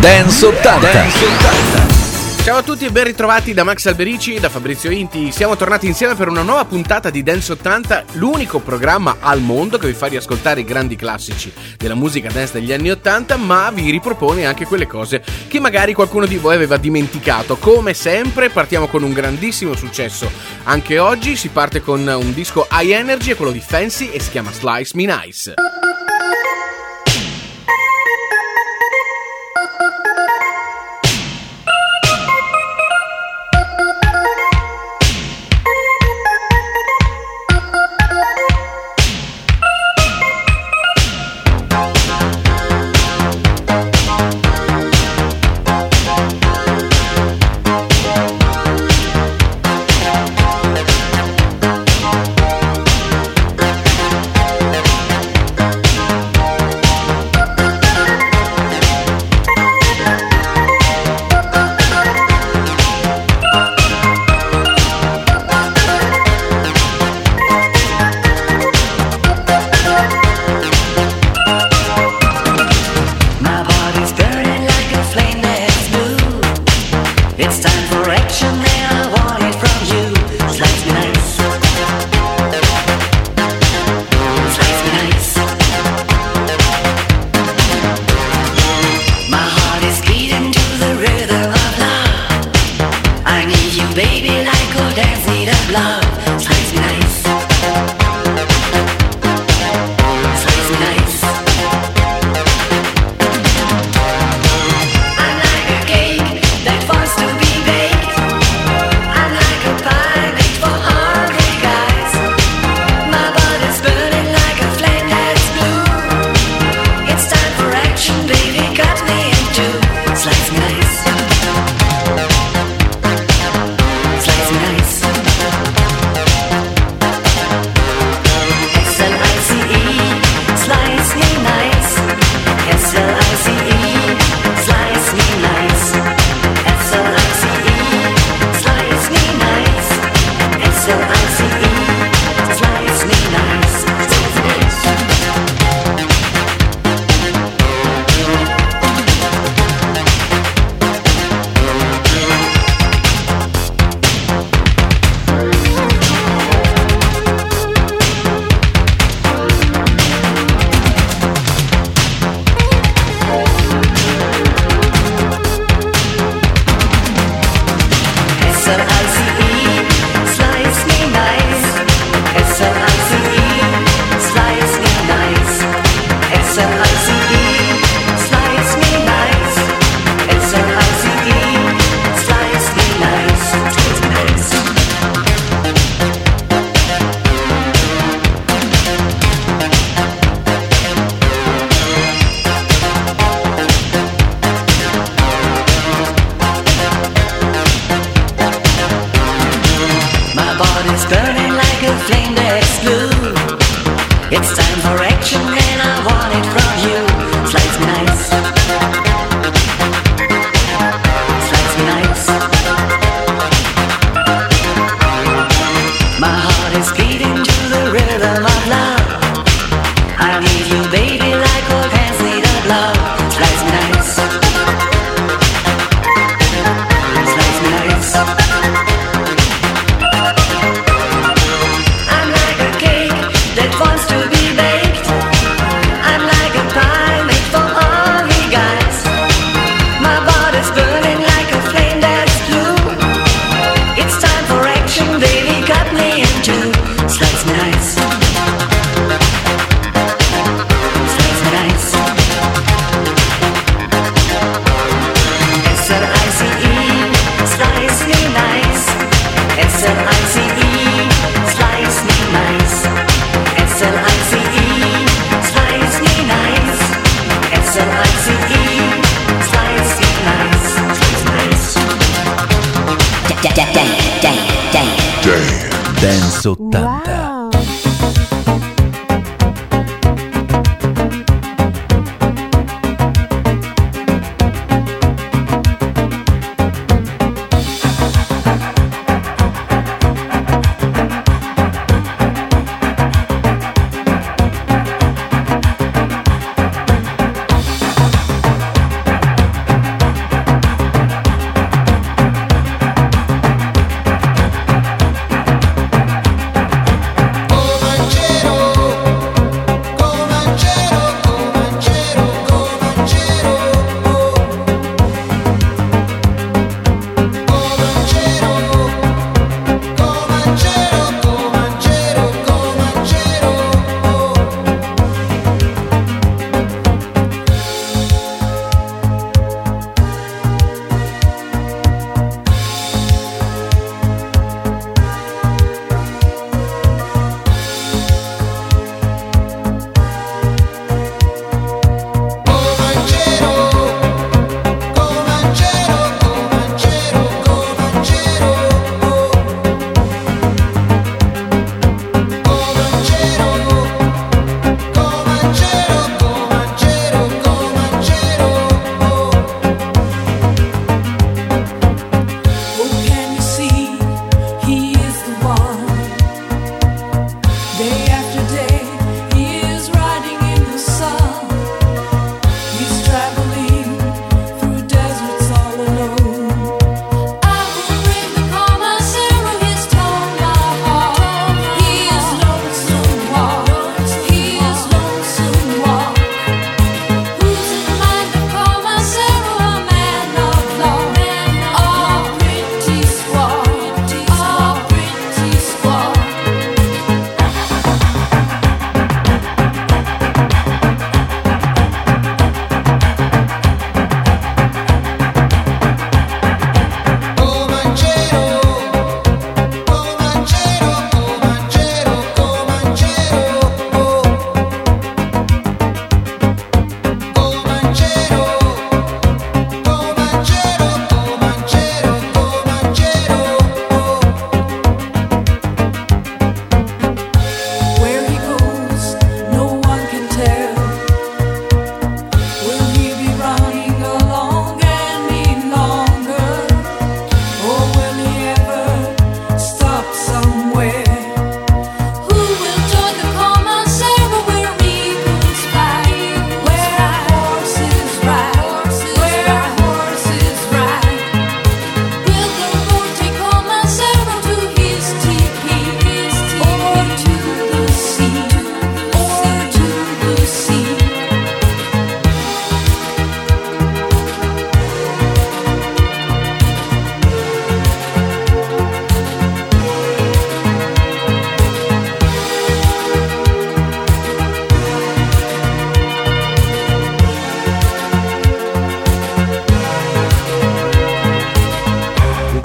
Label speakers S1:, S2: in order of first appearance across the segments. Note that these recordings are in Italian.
S1: Dance 80. Dance 80.
S2: Ciao a tutti e ben ritrovati da Max Alberici da Fabrizio Inti. Siamo tornati insieme per una nuova puntata di Dance 80, l'unico programma al mondo che vi fa riascoltare i grandi classici della musica dance degli anni 80, ma vi ripropone anche quelle cose che magari qualcuno di voi aveva dimenticato. Come sempre partiamo con un grandissimo successo. Anche oggi si parte con un disco high energy, quello di Fancy e si chiama Slice Me Nice.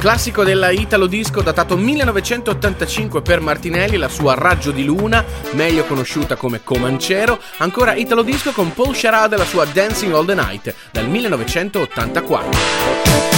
S3: Classico della Italo Disco datato 1985 per Martinelli, la sua Raggio di Luna, meglio conosciuta come Comancero, ancora Italo Disco con Paul Sharad e la sua Dancing All the Night dal 1984.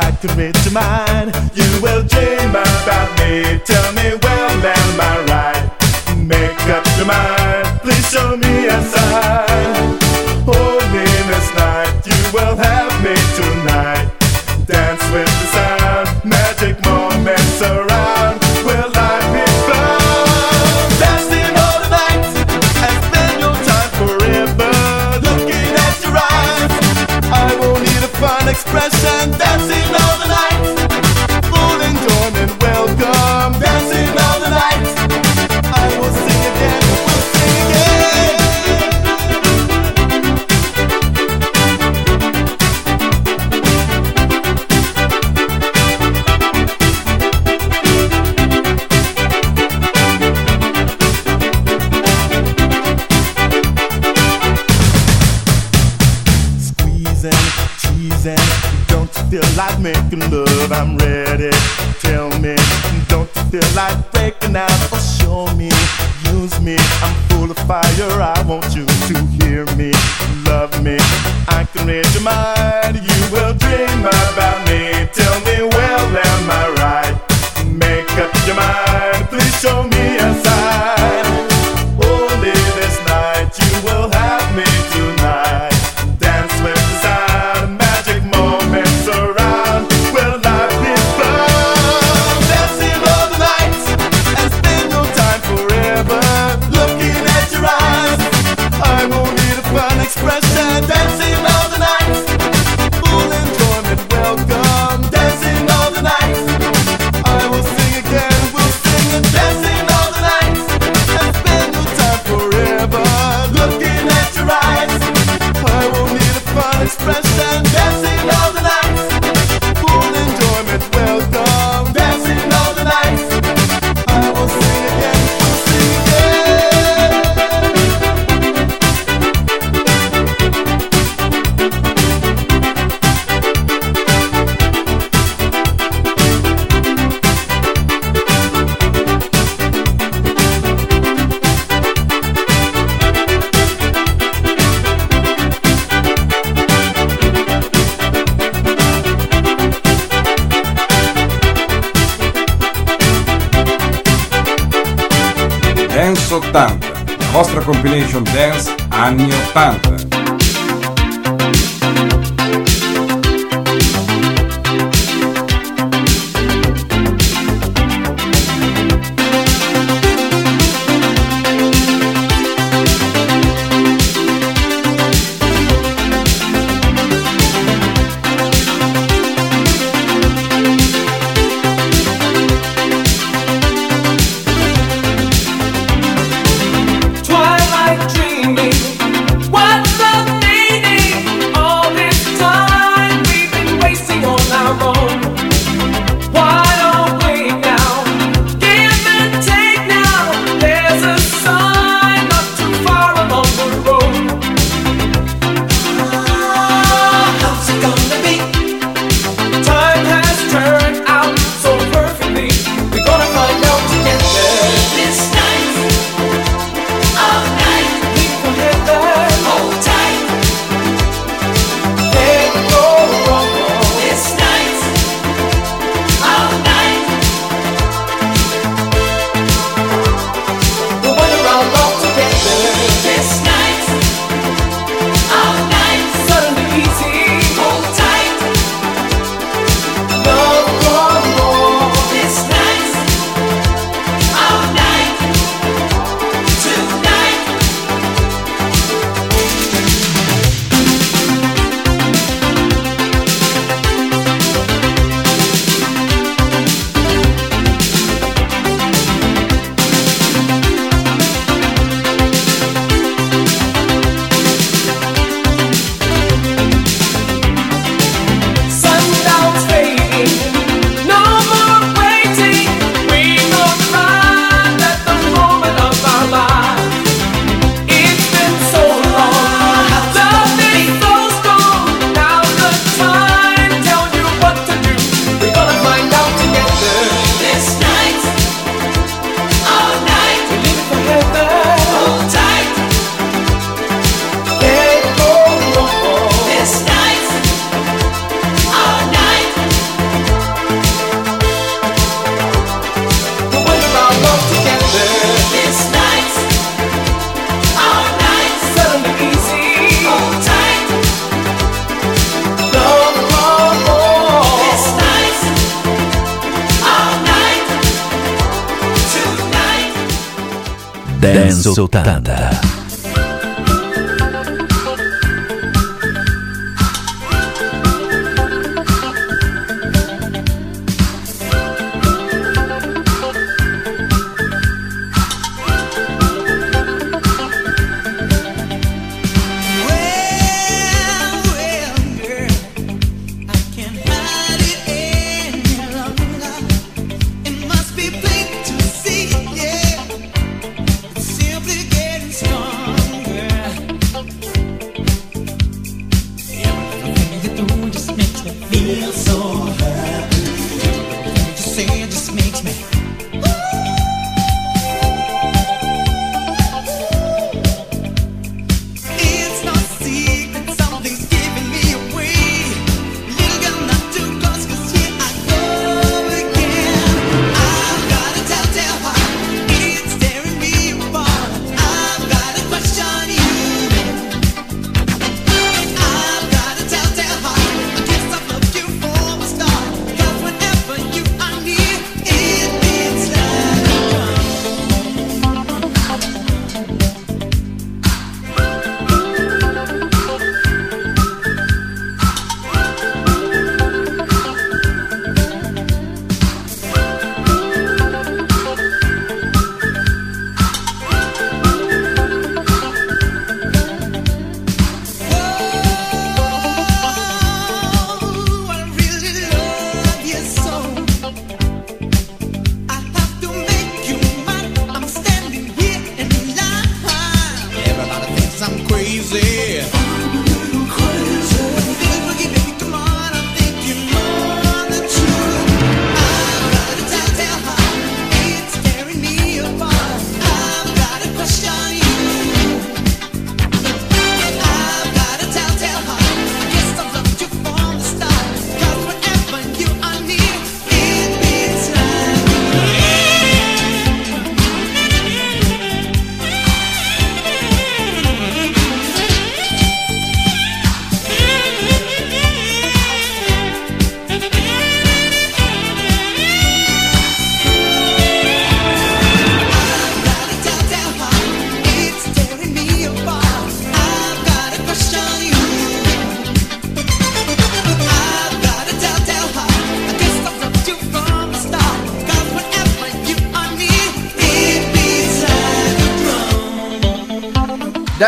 S4: I can reach to
S5: mine. You will dream
S6: about me.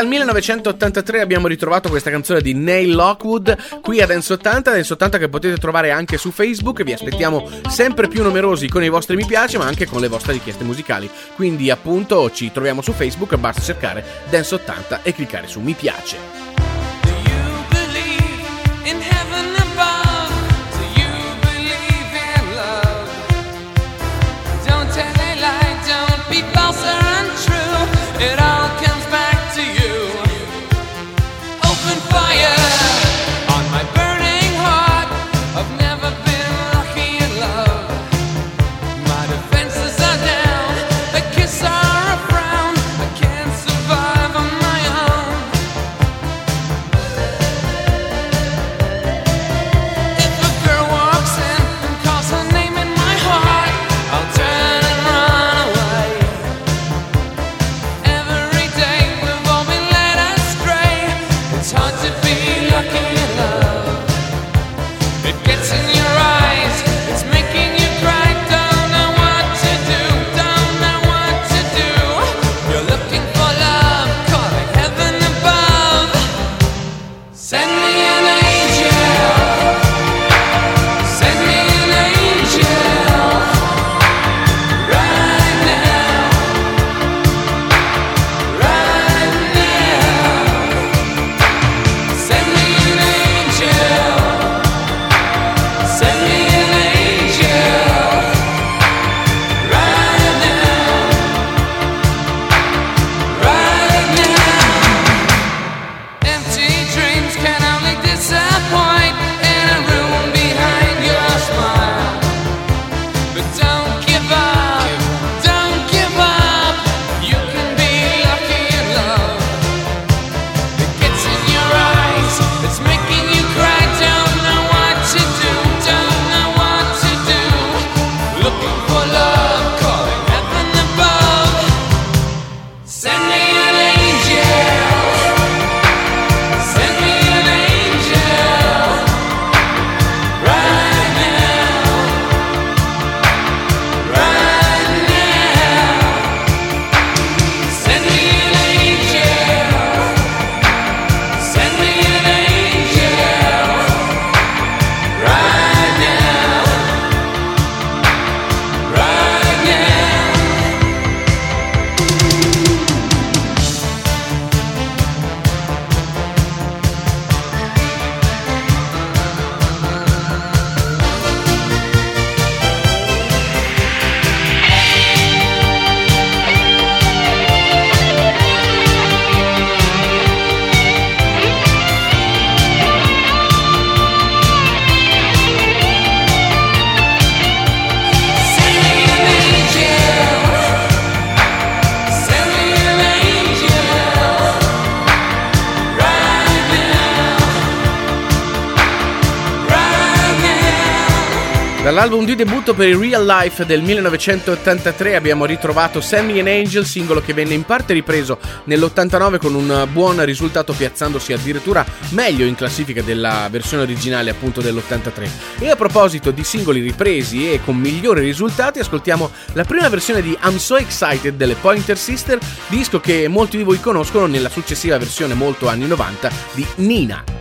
S7: Dal 1983 abbiamo ritrovato questa canzone di Neil Lockwood qui a Dance 80, Dance 80 che potete trovare anche su Facebook. Vi aspettiamo sempre più numerosi con i vostri mi piace, ma anche con le vostre richieste musicali. Quindi, appunto, ci troviamo su Facebook. Basta cercare Dance 80 e cliccare su mi piace.
S8: It all Dall'album di debutto per il Real Life del 1983 abbiamo ritrovato Sammy and Angel, singolo che venne in parte ripreso nell'89 con un buon risultato piazzandosi addirittura meglio in classifica della versione originale appunto dell'83. E a proposito di singoli ripresi e con migliori risultati, ascoltiamo la prima versione di I'm So Excited delle Pointer Sister, disco che molti di voi conoscono nella successiva versione molto anni 90 di Nina.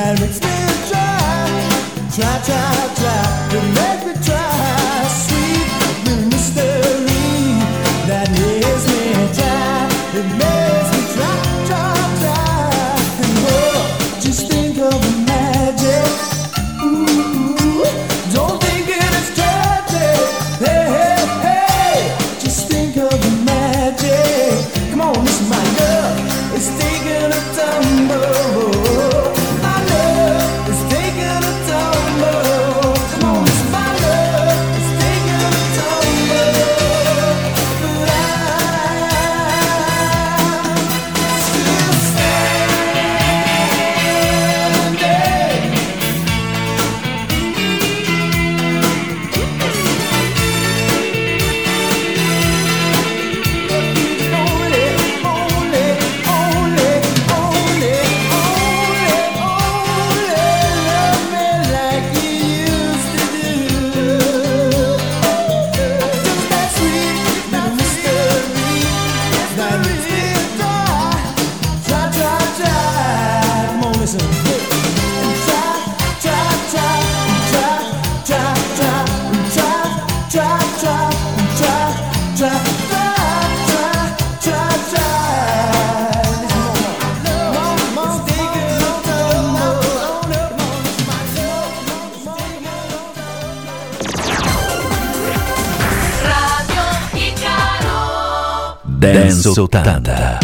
S6: that makes me try, try, try, try It makes me try.
S9: Sultanda.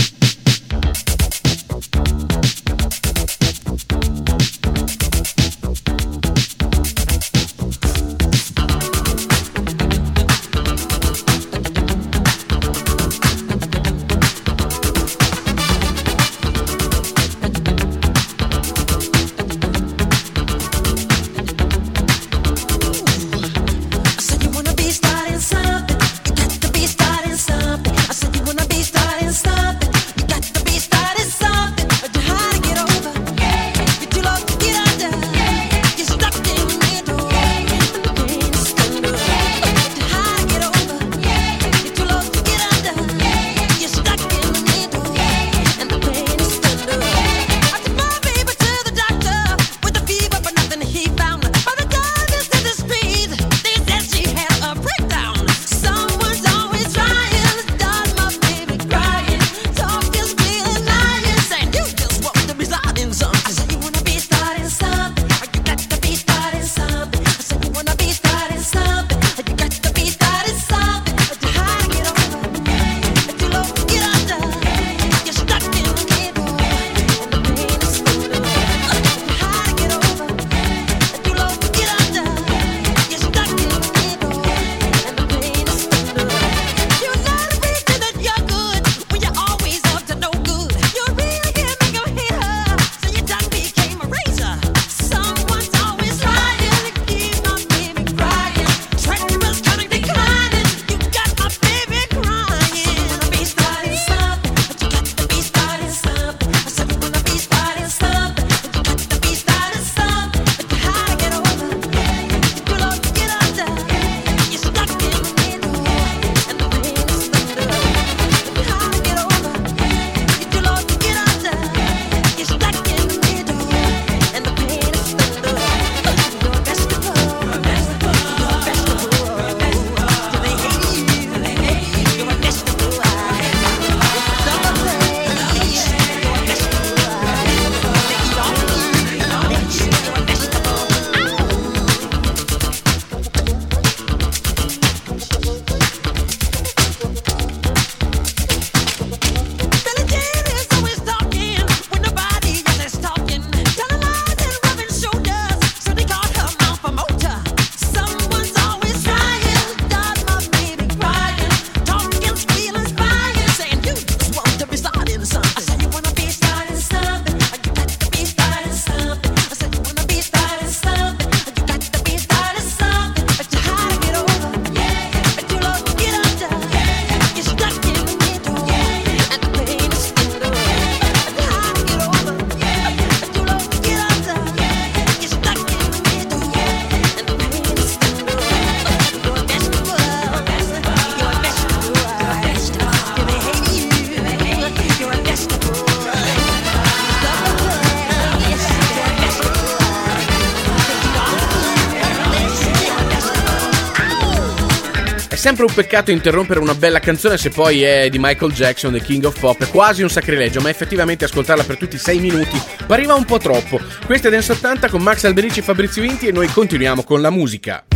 S10: Sempre un peccato interrompere una bella canzone se poi è di Michael Jackson, The King of Pop. È quasi un sacrilegio, ma effettivamente ascoltarla per tutti i 6 minuti pariva un po' troppo. Questa è Dance 80 con Max Alberici e Fabrizio Inti e noi continuiamo con la musica.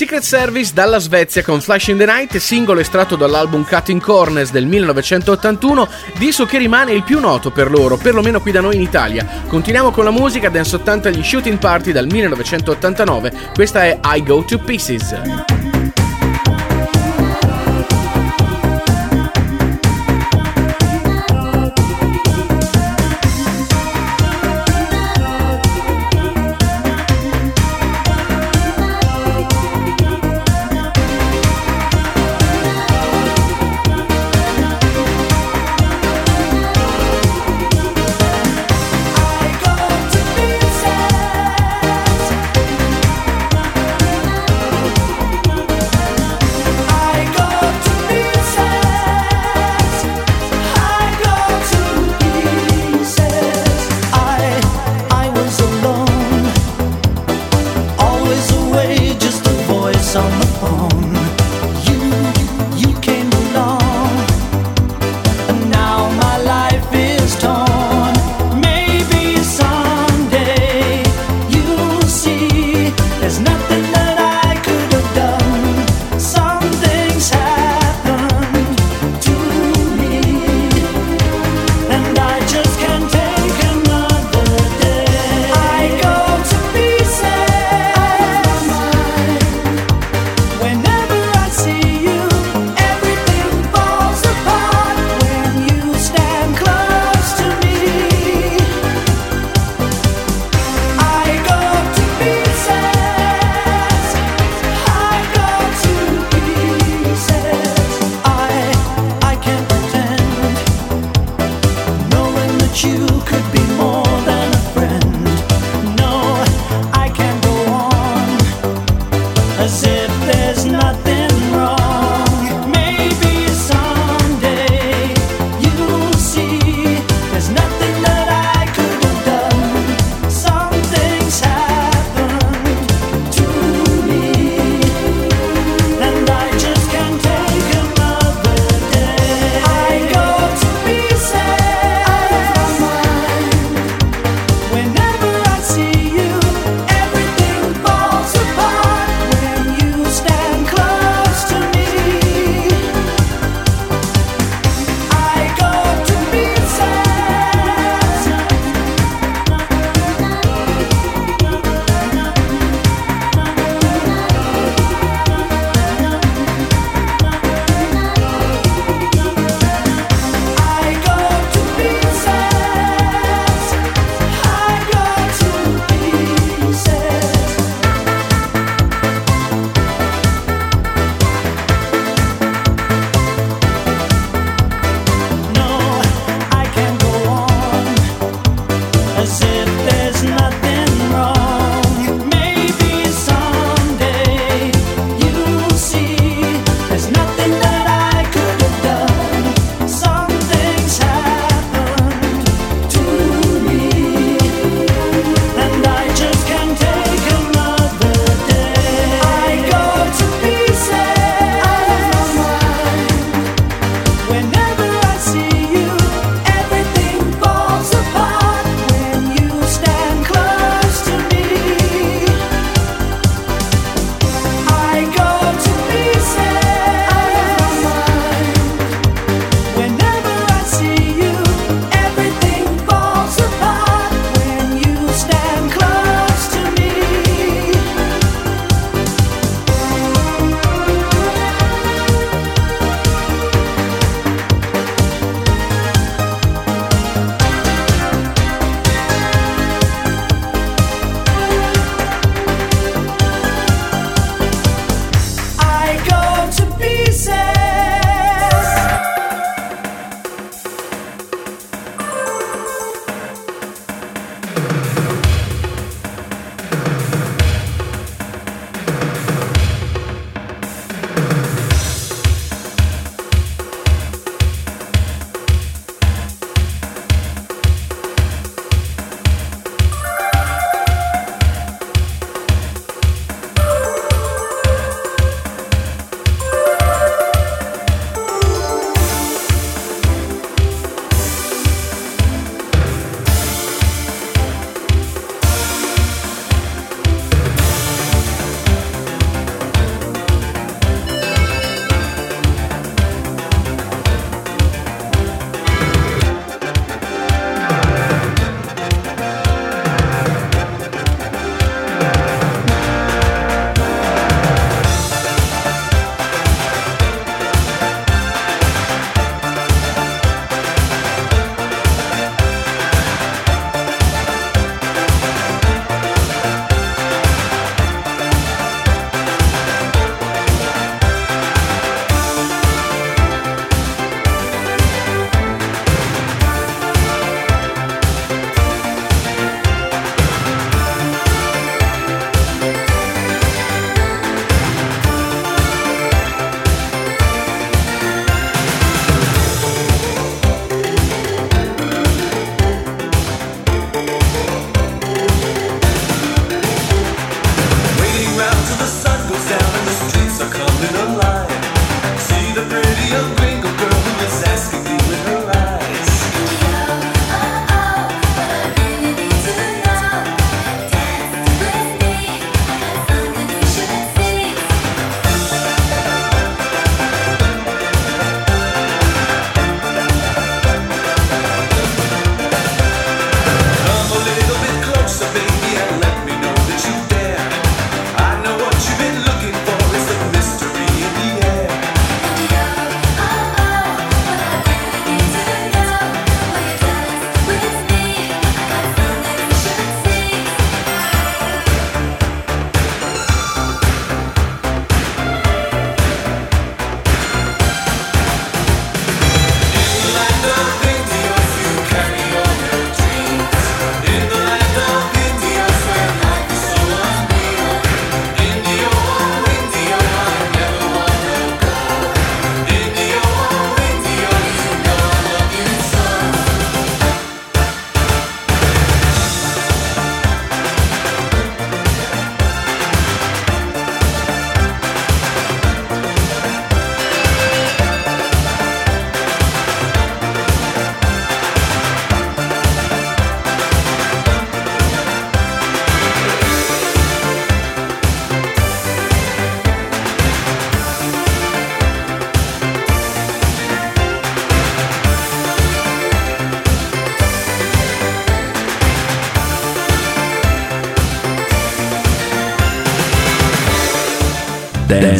S10: Secret Service dalla Svezia con Flash in the Night, singolo estratto dall'album Cutting Corners del 1981, disco che rimane il più noto per loro, perlomeno qui da noi in Italia. Continuiamo con la musica Dance 80 gli Shooting Party dal 1989, questa è I Go to Pieces.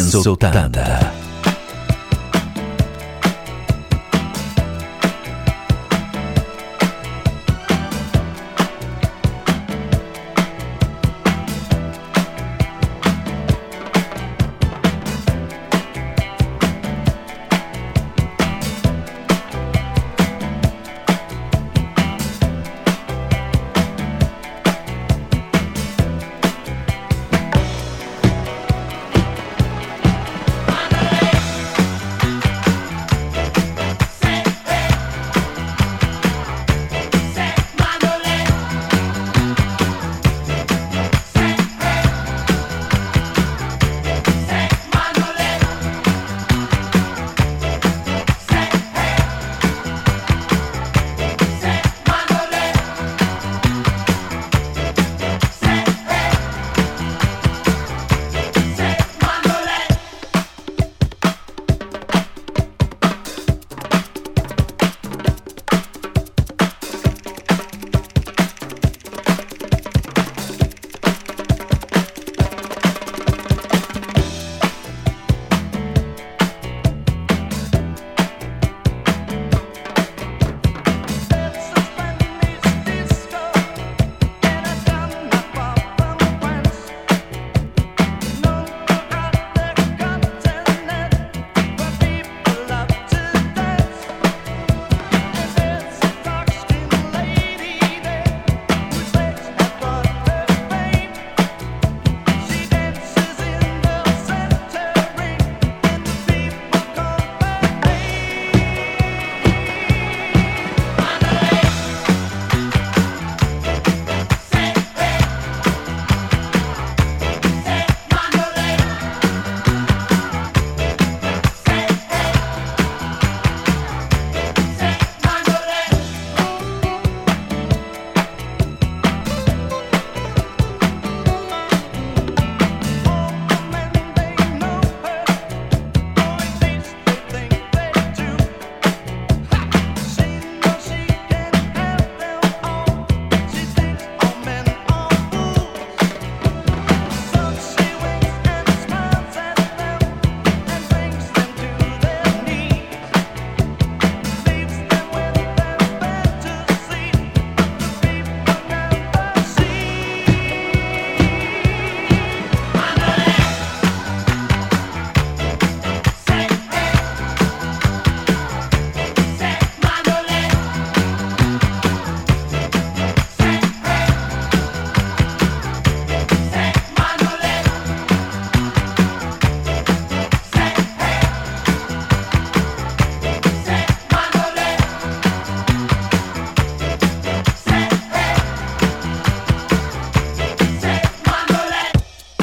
S11: Dance 80.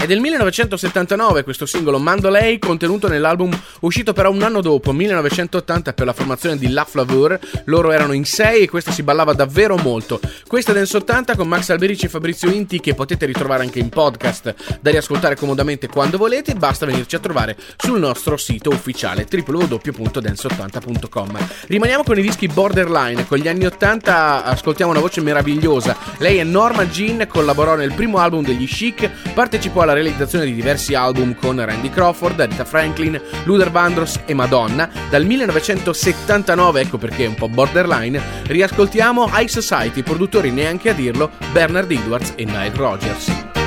S3: Del 1979 questo singolo Mandolay, contenuto nell'album uscito però un anno dopo, 1980, per la formazione di La Flavor. Loro erano in sei e questa si ballava davvero molto. Questa è Dance 80 con Max Alberici e Fabrizio Inti che potete ritrovare anche in podcast da riascoltare comodamente quando volete, basta venirci a trovare sul nostro sito ufficiale www.dance80.com. Rimaniamo con i dischi borderline, con gli anni 80 ascoltiamo una voce meravigliosa. Lei è Norma Jean, collaborò nel primo album degli Chic, partecipò alla realizzazione di diversi album con Randy Crawford, Rita Franklin, Luther Vandross e Madonna. Dal 1979, ecco perché è un po' borderline, riascoltiamo High Society, produttori neanche a dirlo, Bernard Edwards e Nile Rogers.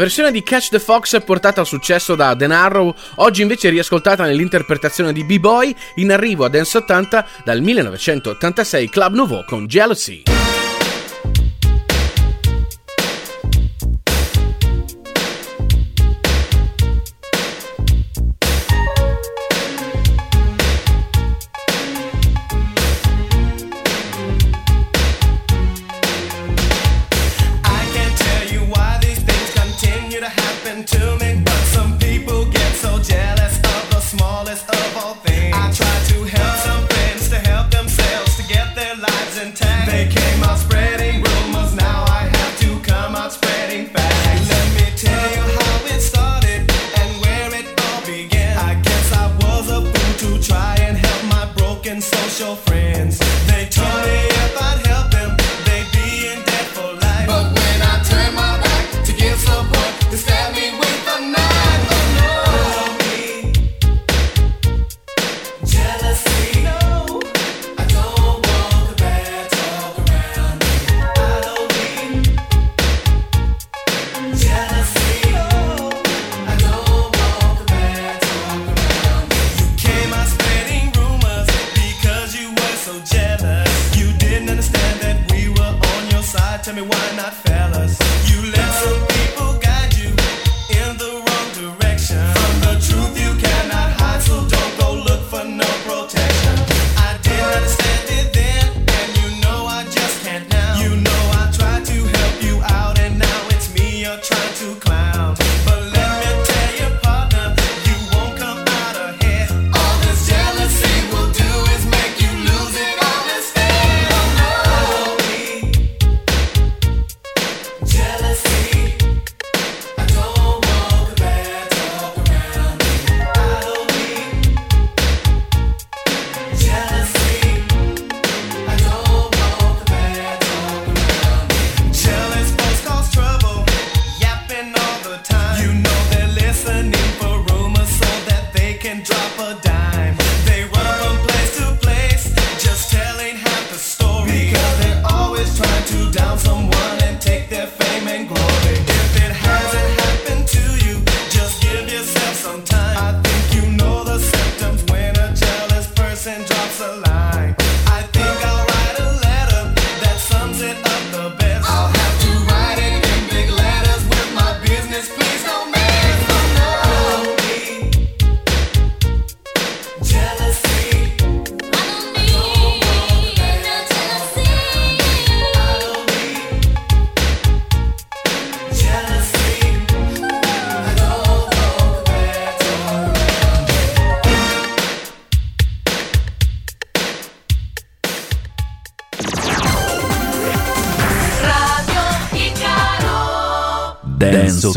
S3: versione di Catch the Fox portata al successo da The Narrow, oggi invece riascoltata nell'interpretazione di B-Boy, in arrivo a Dance 80 dal 1986 Club Nouveau con Jealousy.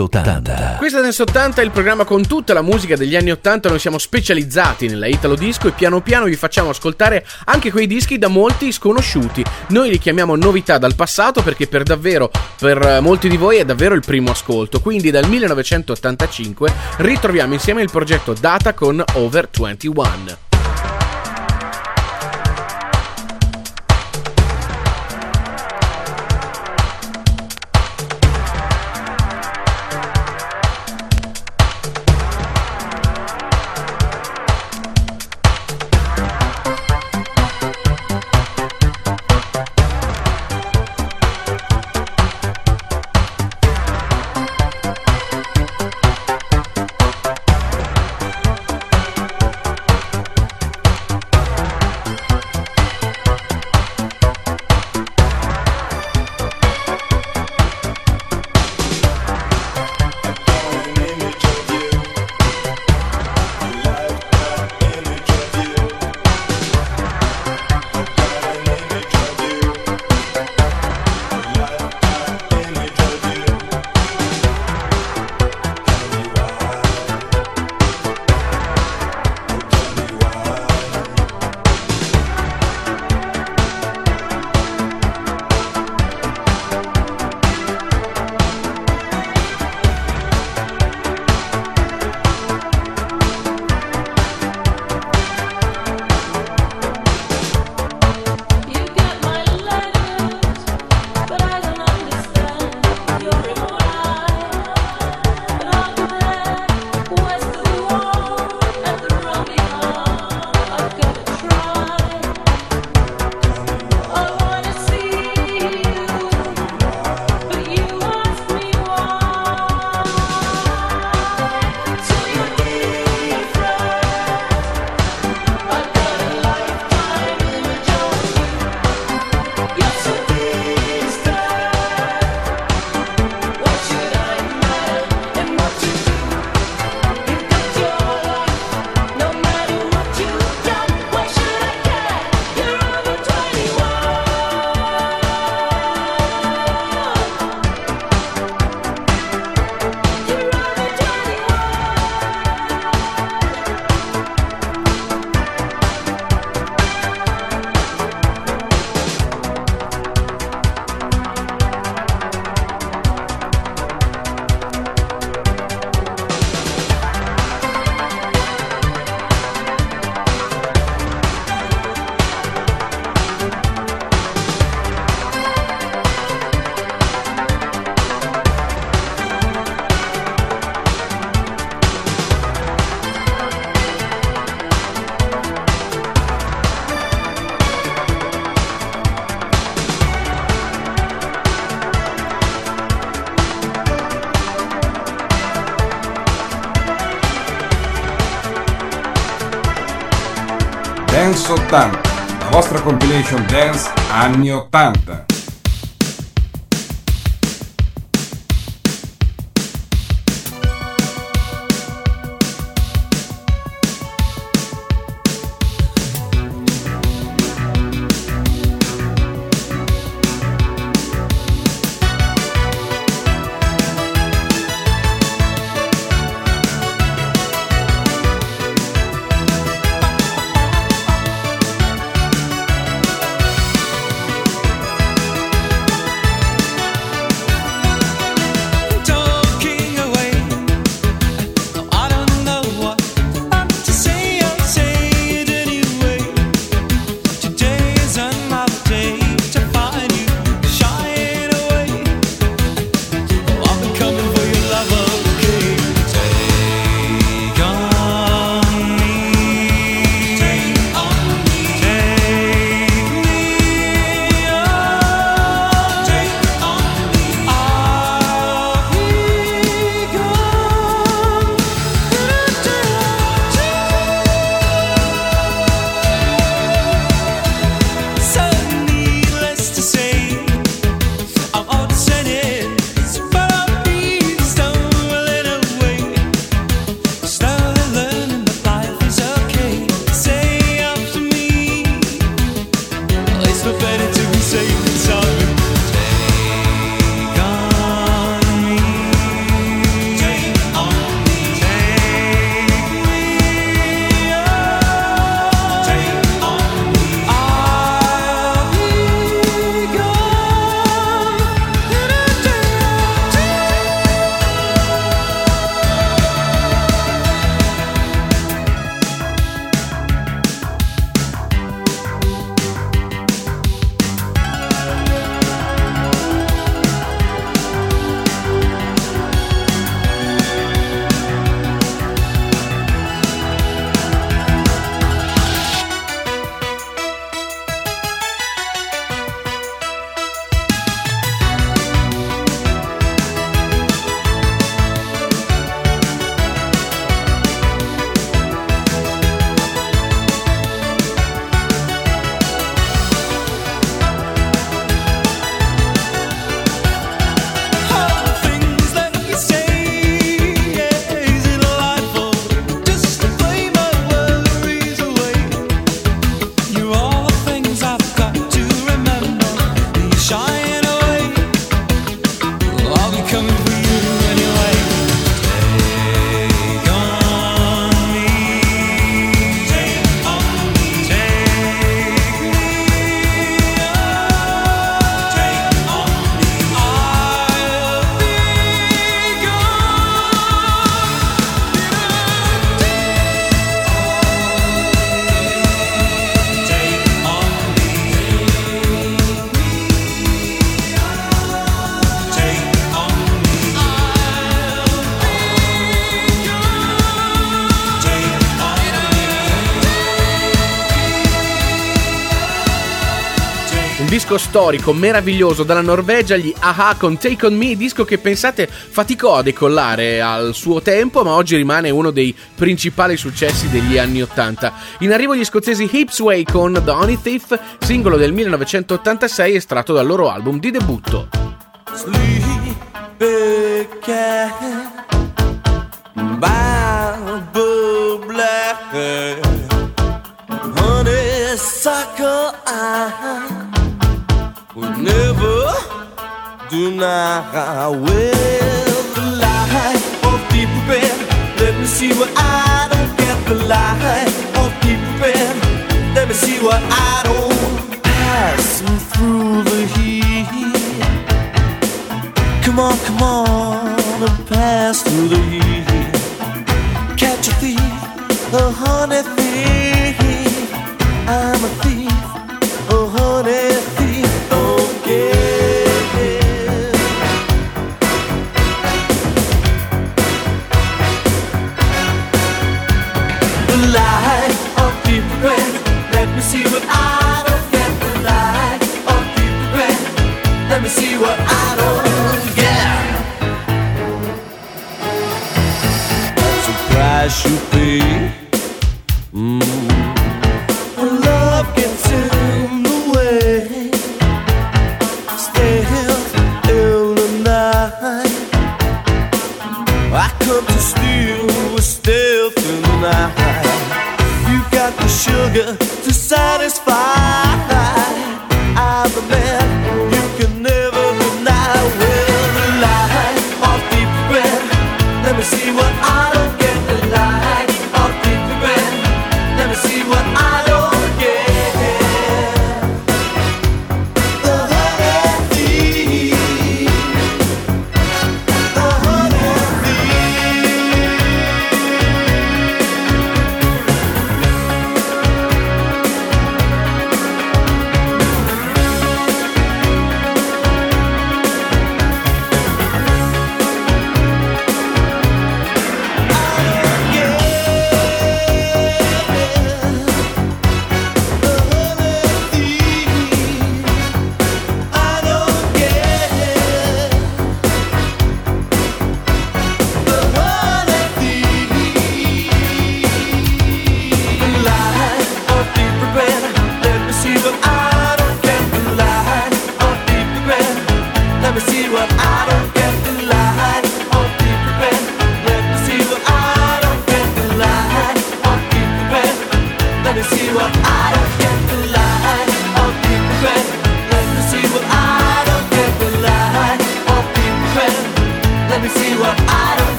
S11: 80.
S3: Questo è Dance 80 è il programma con tutta la musica degli anni 80. Noi siamo specializzati nella Italo Disco e piano piano vi facciamo ascoltare anche quei dischi da molti sconosciuti. Noi li chiamiamo novità dal passato perché per davvero, per eh, molti di voi è davvero il primo ascolto. Quindi dal 1985 ritroviamo insieme il progetto Data con Over 21.
S4: Anni 80.
S3: Disco storico meraviglioso dalla Norvegia, gli Aha con Take On Me, disco che pensate faticò a decollare al suo tempo, ma oggi rimane uno dei principali successi degli anni 80. In arrivo gli scozzesi Hipsway con The Honey Thief, singolo del 1986 estratto dal loro album di debutto.
S12: Honeysuckle I deny. Well, the light of deep let me see what I don't get. The light of deep red, let me see what I don't. Passing through the heat. Come on, come on, and pass through the heat. Catch a thief, a honey thief. I'm a thief, a honey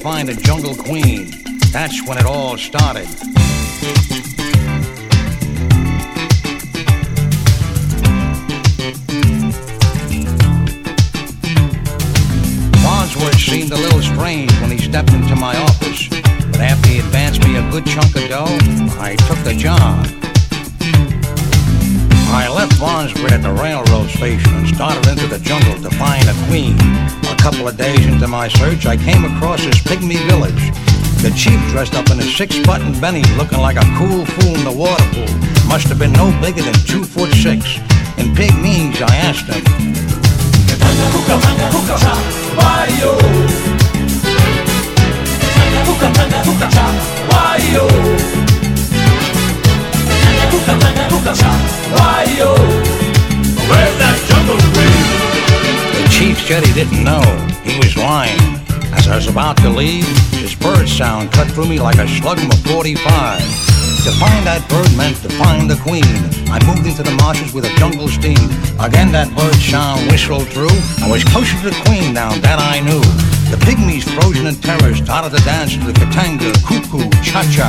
S13: find a jungle station and started into the jungle to find a queen. A couple of days into my search, I came across this pygmy village. The chief dressed up in a six-button Benny, looking like a cool fool in the water pool. Must have been no bigger than two foot six. In pygmies, I asked him, The chief said he didn't know. He was lying. As I was about to leave, his bird sound cut through me like a slug from a 45. To find that bird meant to find the queen. I moved into the marshes with a jungle steam. Again that bird sound whistled through. I was closer to the queen now, that I knew. The pygmies, frozen in terror, started to dance to the katanga, cuckoo, cha-cha.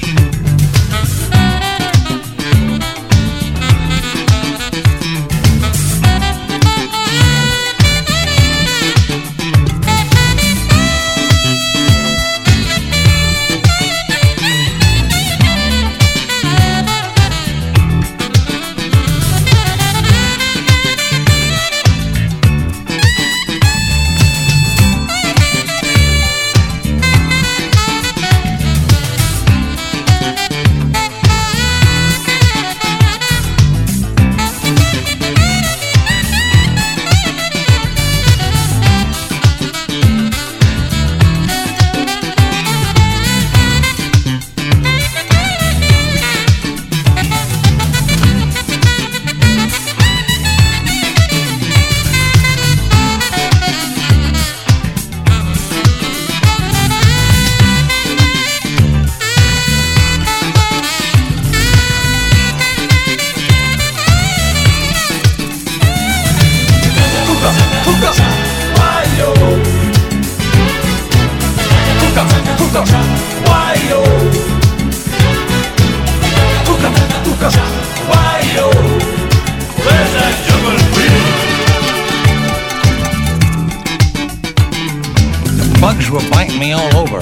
S13: bugs were biting me all over.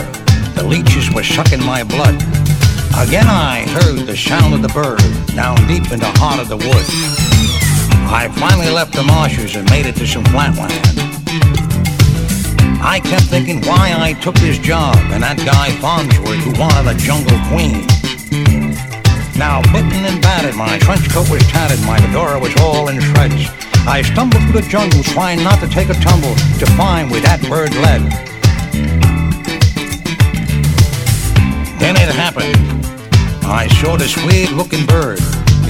S13: The leeches were sucking my blood. Again I heard the sound of the bird down deep in the heart of the wood. I finally left the marshes and made it to some flatland. I kept thinking why I took this job and that guy Farnsworth who wanted a jungle queen. Now, bitten and battered, my trench coat was tattered, my fedora was all in shreds. I stumbled through the jungle, trying not to take a tumble to find where that bird led. Then it happened. I saw this weird looking bird.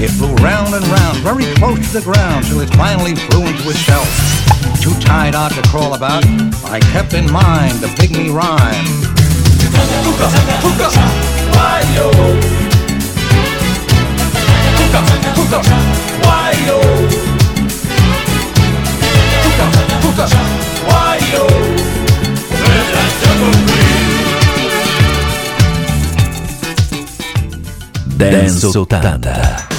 S13: It flew round and round, very close to the ground, till it finally flew into itself. Too tired out to crawl about, I kept in mind the pygmy rhyme.
S11: Dance 80.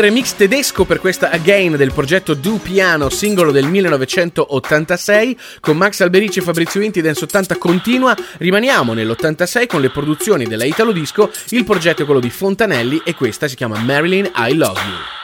S3: Remix tedesco per questa Again del progetto Do Piano, singolo del 1986, con Max Alberici e Fabrizio Inti Dance 80 continua. Rimaniamo nell'86 con le produzioni della Italo Disco, il progetto è quello di Fontanelli e questa si chiama Marilyn I Love You.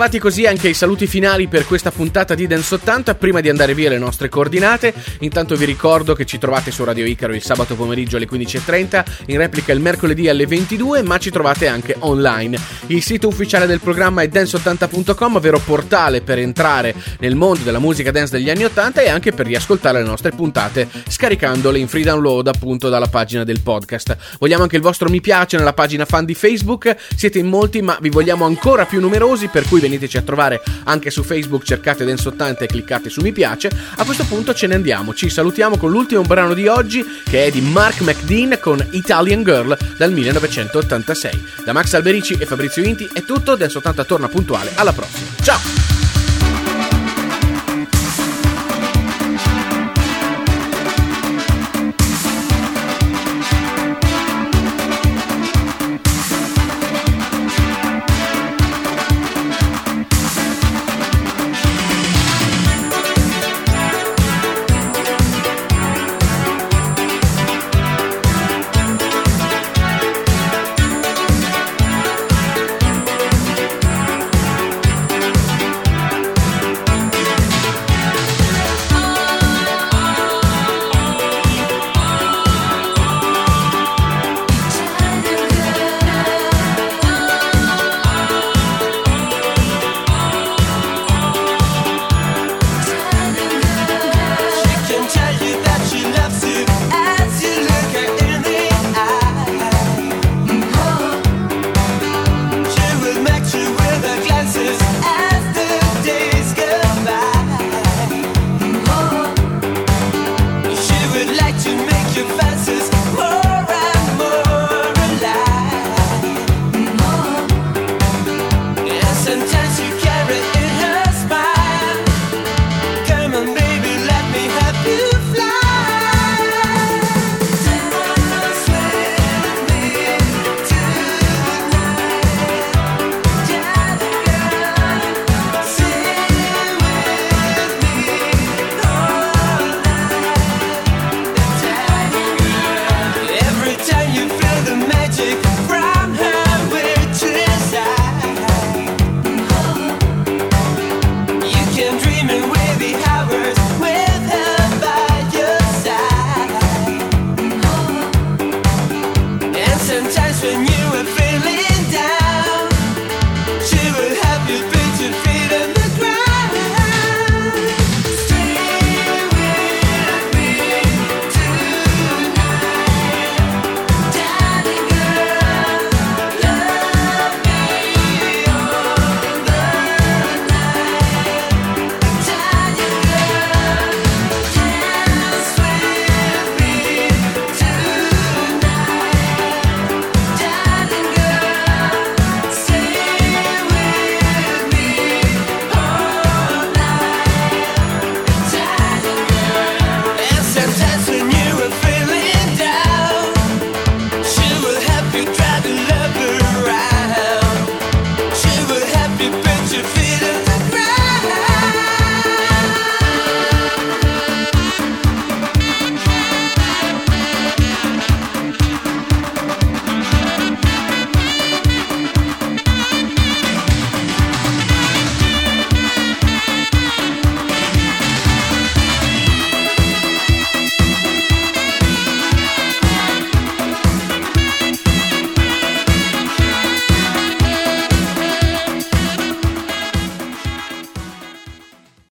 S3: Arrivati così anche ai saluti finali per questa puntata di Dance 80. Prima di andare via le nostre coordinate, intanto vi ricordo che ci trovate su Radio Icaro il sabato pomeriggio alle 15.30, in replica il mercoledì alle 22, ma ci trovate anche online. Il sito ufficiale del programma è dance80.com, vero portale per entrare nel mondo della musica dance degli anni 80 e anche per riascoltare le nostre puntate scaricandole in free download appunto dalla pagina del podcast. Vogliamo anche il vostro mi piace nella pagina fan di Facebook, siete in molti ma vi vogliamo ancora più numerosi per cui veniteci a trovare anche su Facebook, cercate Dance 80 e cliccate su mi piace. A questo punto ce ne andiamo, ci salutiamo con l'ultimo brano di oggi che è di Mark McDean con Italian Girl dal 1986. Da Max Alberici e Fabrizio Inti è tutto, Dance 80 torna puntuale, alla prossima. Ciao!